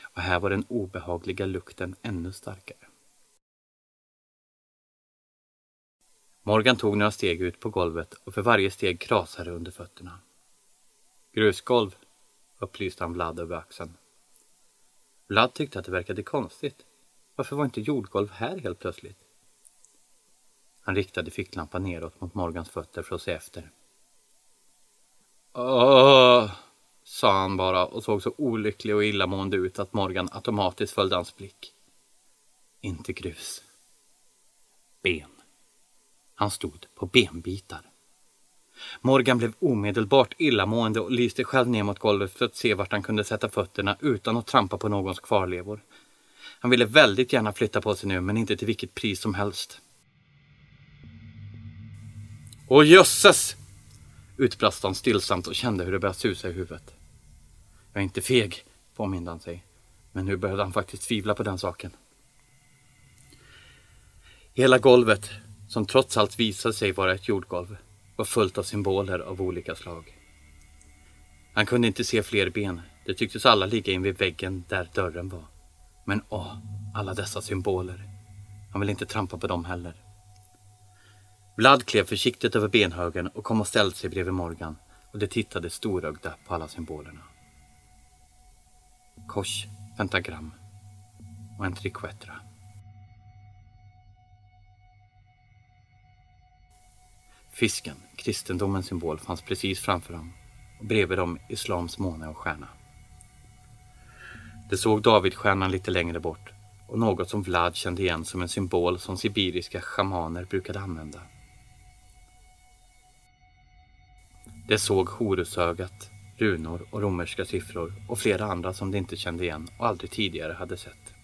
Och här var den obehagliga lukten ännu starkare. Morgan tog några steg ut på golvet och för varje steg krasade under fötterna. Grusgolv, upplyste han Vlad över axeln. Vlad tyckte att det verkade konstigt. Varför var inte jordgolv här helt plötsligt? Han riktade ficklampan neråt mot Morgans fötter för att se efter. Åh, sa han bara och såg så olycklig och illamående ut att Morgan automatiskt följde hans blick. Inte grus. Ben. Han stod på benbitar. Morgan blev omedelbart illamående och lyste själv ner mot golvet för att se vart han kunde sätta fötterna utan att trampa på någons kvarlevor. Han ville väldigt gärna flytta på sig nu, men inte till vilket pris som helst. Åh jösses! utbrast han stillsamt och kände hur det började susa i huvudet. Jag är inte feg, påminde han sig. Men nu började han faktiskt tvivla på den saken. Hela golvet, som trots allt visade sig vara ett jordgolv, var fullt av symboler av olika slag. Han kunde inte se fler ben. Det tycktes alla ligga invid väggen där dörren var. Men åh, alla dessa symboler. Han ville inte trampa på dem heller. Vlad klev försiktigt över benhögen och kom och ställde sig bredvid Morgan och de tittade storögda på alla symbolerna. Kors, pentagram och en triquetra. Fisken, kristendomens symbol, fanns precis framför dem och bredvid dem islams måne och stjärna. De såg Davidstjärnan lite längre bort och något som Vlad kände igen som en symbol som sibiriska schamaner brukade använda. De såg Horusögat, runor och romerska siffror och flera andra som de inte kände igen och aldrig tidigare hade sett.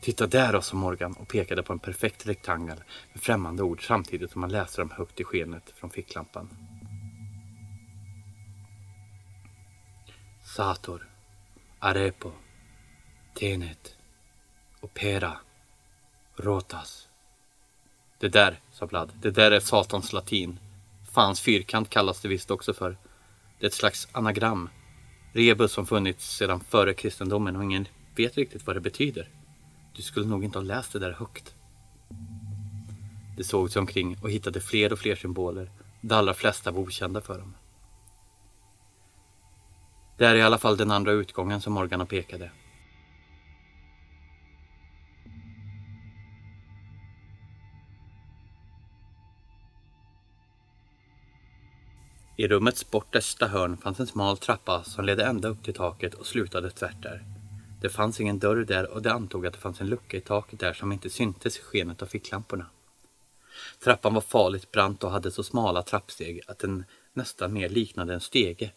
Titta där då, sa Morgan och pekade på en perfekt rektangel med främmande ord samtidigt som han läste dem högt i skenet från ficklampan. Sator, Arepo, Tenet, Opera, Rotas. Det där, sa Vlad, det där är Satans latin. Fans fyrkant kallas det visst också för. Det är ett slags anagram. Rebus som funnits sedan före kristendomen och ingen vet riktigt vad det betyder. Du skulle nog inte ha läst det där högt. De såg sig omkring och hittade fler och fler symboler. De allra flesta var okända för dem. Det är i alla fall den andra utgången som Morgana pekade. I rummets bortersta hörn fanns en smal trappa som ledde ända upp till taket och slutade tvärt där. Det fanns ingen dörr där och de antog att det fanns en lucka i taket där som inte syntes i skenet av ficklamporna. Trappan var farligt brant och hade så smala trappsteg att den nästan mer liknade en stege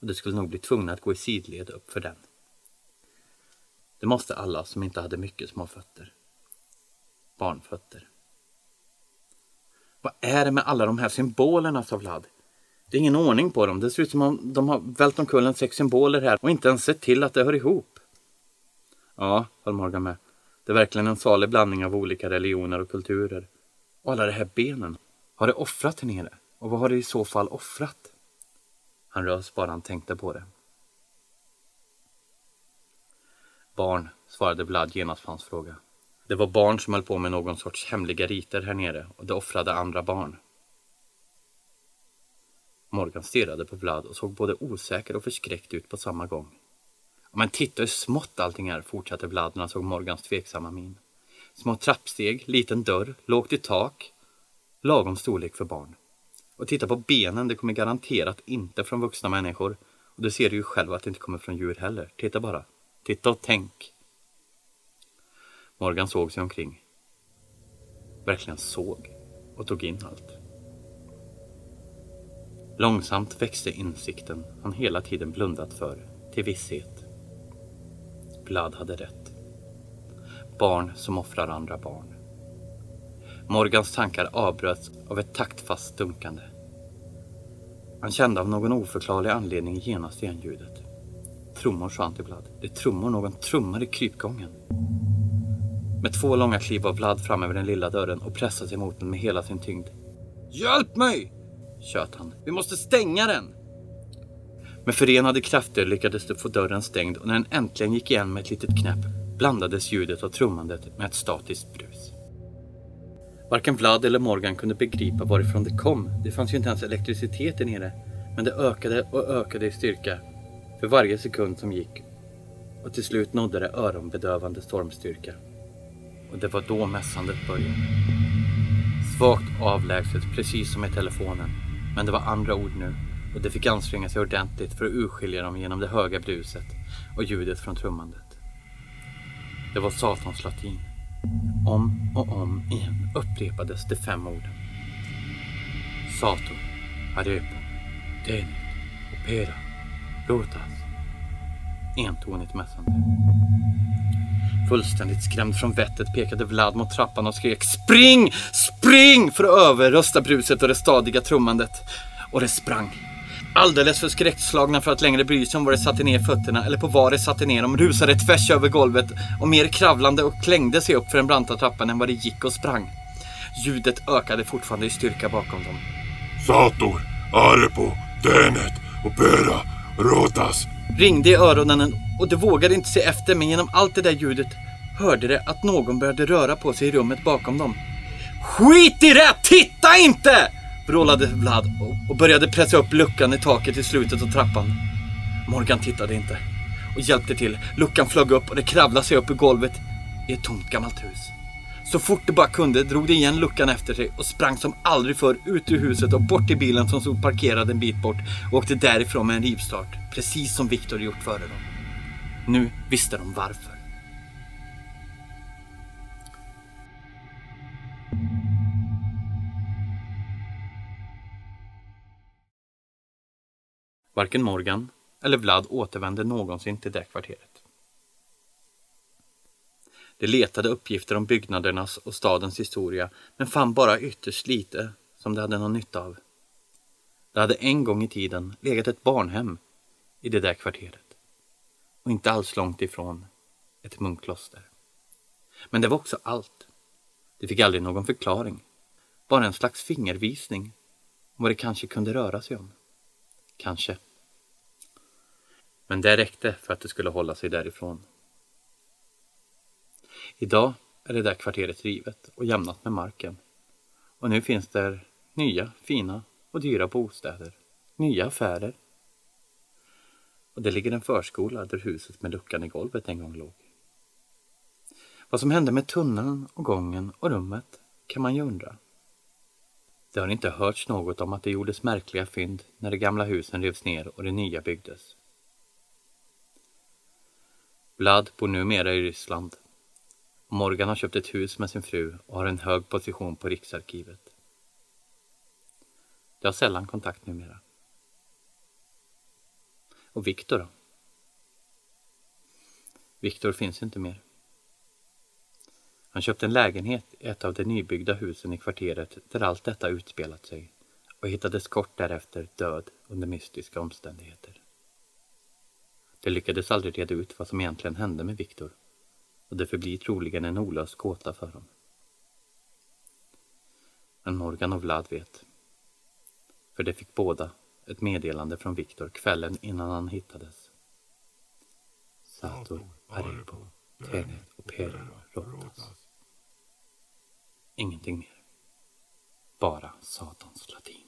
och de skulle nog bli tvungna att gå i sidled upp för den. Det måste alla som inte hade mycket små fötter. Barnfötter. Vad är det med alla de här symbolerna, sa Vlad. Det är ingen ordning på dem. Det ser ut som om de har vält omkull en sex symboler här och inte ens sett till att det hör ihop. Ja, höll Morgan med. Det är verkligen en salig blandning av olika religioner och kulturer. Och alla de här benen. Har det offrat här nere? Och vad har det i så fall offrat? Han rös bara han tänkte på det. Barn, svarade Vlad genast på hans fråga. Det var barn som höll på med någon sorts hemliga riter här nere och det offrade andra barn. Morgan stirrade på Vlad och såg både osäker och förskräckt ut på samma gång. Men titta hur smått allting är, fortsatte Vlad när han såg Morgans tveksamma min. Små trappsteg, liten dörr, lågt i tak. Lagom storlek för barn. Och titta på benen, det kommer garanterat inte från vuxna människor. Och du ser ju själv att det inte kommer från djur heller. Titta bara. Titta och tänk. Morgan såg sig omkring. Verkligen såg och tog in allt. Långsamt växte insikten han hela tiden blundat för till visshet. Vlad hade rätt. Barn som offrar andra barn. Morgans tankar avbröts av ett taktfast dunkande. Han kände av någon oförklarlig anledning genast igen ljudet. Trummor, sa han till Vlad. Det är trummor, någon trummar i krypgången. Med två långa kliv var Vlad fram över den lilla dörren och pressade sig mot den med hela sin tyngd. Hjälp mig! tjöt han. Vi måste stänga den! Med förenade krafter lyckades de få dörren stängd och när den äntligen gick igen med ett litet knäpp blandades ljudet av trummandet med ett statiskt brus. Varken Vlad eller Morgan kunde begripa varifrån det kom. Det fanns ju inte ens elektricitet där nere. Men det ökade och ökade i styrka för varje sekund som gick. Och till slut nådde det öronbedövande stormstyrka. Och det var då mässandet började. Svagt avlägset, precis som i telefonen. Men det var andra ord nu och det fick anstränga sig ordentligt för att urskilja dem genom det höga bruset och ljudet från trummandet. Det var Satans latin. Om och om igen upprepades de fem orden. Sator, Arepo, Denit, Opera, Rotas. Entonigt mässande. Fullständigt skrämd från vettet pekade Vlad mot trappan och skrek Spring! Spring! för att överrösta bruset och det stadiga trummandet. Och det sprang. Alldeles för skräckslagna för att längre bry sig om var de satte ner fötterna eller på var de satte ner dem rusade tvärs över golvet och mer kravlande och klängde sig upp för den branta trappan än vad det gick och sprang. Ljudet ökade fortfarande i styrka bakom dem. Sator, Arepo, Denet, Opera, Rotas. Ringde i öronen och de vågade inte se efter men genom allt det där ljudet hörde de att någon började röra på sig i rummet bakom dem. Skit i det! Titta inte! Vrålade Vlad och började pressa upp luckan i taket i slutet av trappan. Morgan tittade inte och hjälpte till. Luckan flög upp och det kravlade sig upp i golvet i ett tomt gammalt hus. Så fort det bara kunde drog det igen luckan efter sig och sprang som aldrig förr ut ur huset och bort till bilen som stod parkerad en bit bort och åkte därifrån med en rivstart, precis som Viktor gjort före dem. Nu visste de varför. Varken Morgan eller Vlad återvände någonsin till det kvarteret. De letade uppgifter om byggnadernas och stadens historia men fann bara ytterst lite som de hade någon nytta av. Det hade en gång i tiden legat ett barnhem i det där kvarteret och inte alls långt ifrån ett munkkloster. Men det var också allt. Det fick aldrig någon förklaring, bara en slags fingervisning om vad det kanske kunde röra sig om. Kanske. Men det räckte för att det skulle hålla sig därifrån. Idag är det där kvarteret rivet och jämnat med marken. Och nu finns där nya, fina och dyra bostäder, nya affärer. Och det ligger en förskola där huset med luckan i golvet en gång låg. Vad som hände med tunneln och gången och rummet kan man ju undra. Det har inte hörts något om att det gjordes märkliga fynd när de gamla husen revs ner och de nya byggdes. Vlad bor numera i Ryssland. Morgan har köpt ett hus med sin fru och har en hög position på Riksarkivet. De har sällan kontakt numera. Och Viktor då? Viktor finns inte mer. Han köpte en lägenhet i ett av de nybyggda husen i kvarteret där allt detta utspelat sig och hittades kort därefter död under mystiska omständigheter. Det lyckades aldrig reda ut vad som egentligen hände med Viktor och det förblir troligen en olöst gåta för honom. Men Morgan och Vlad vet. För de fick båda ett meddelande från Viktor kvällen innan han hittades. Sator, Arepo, Tenet och Pera Rotas. Ingenting mer. Bara Satans latin.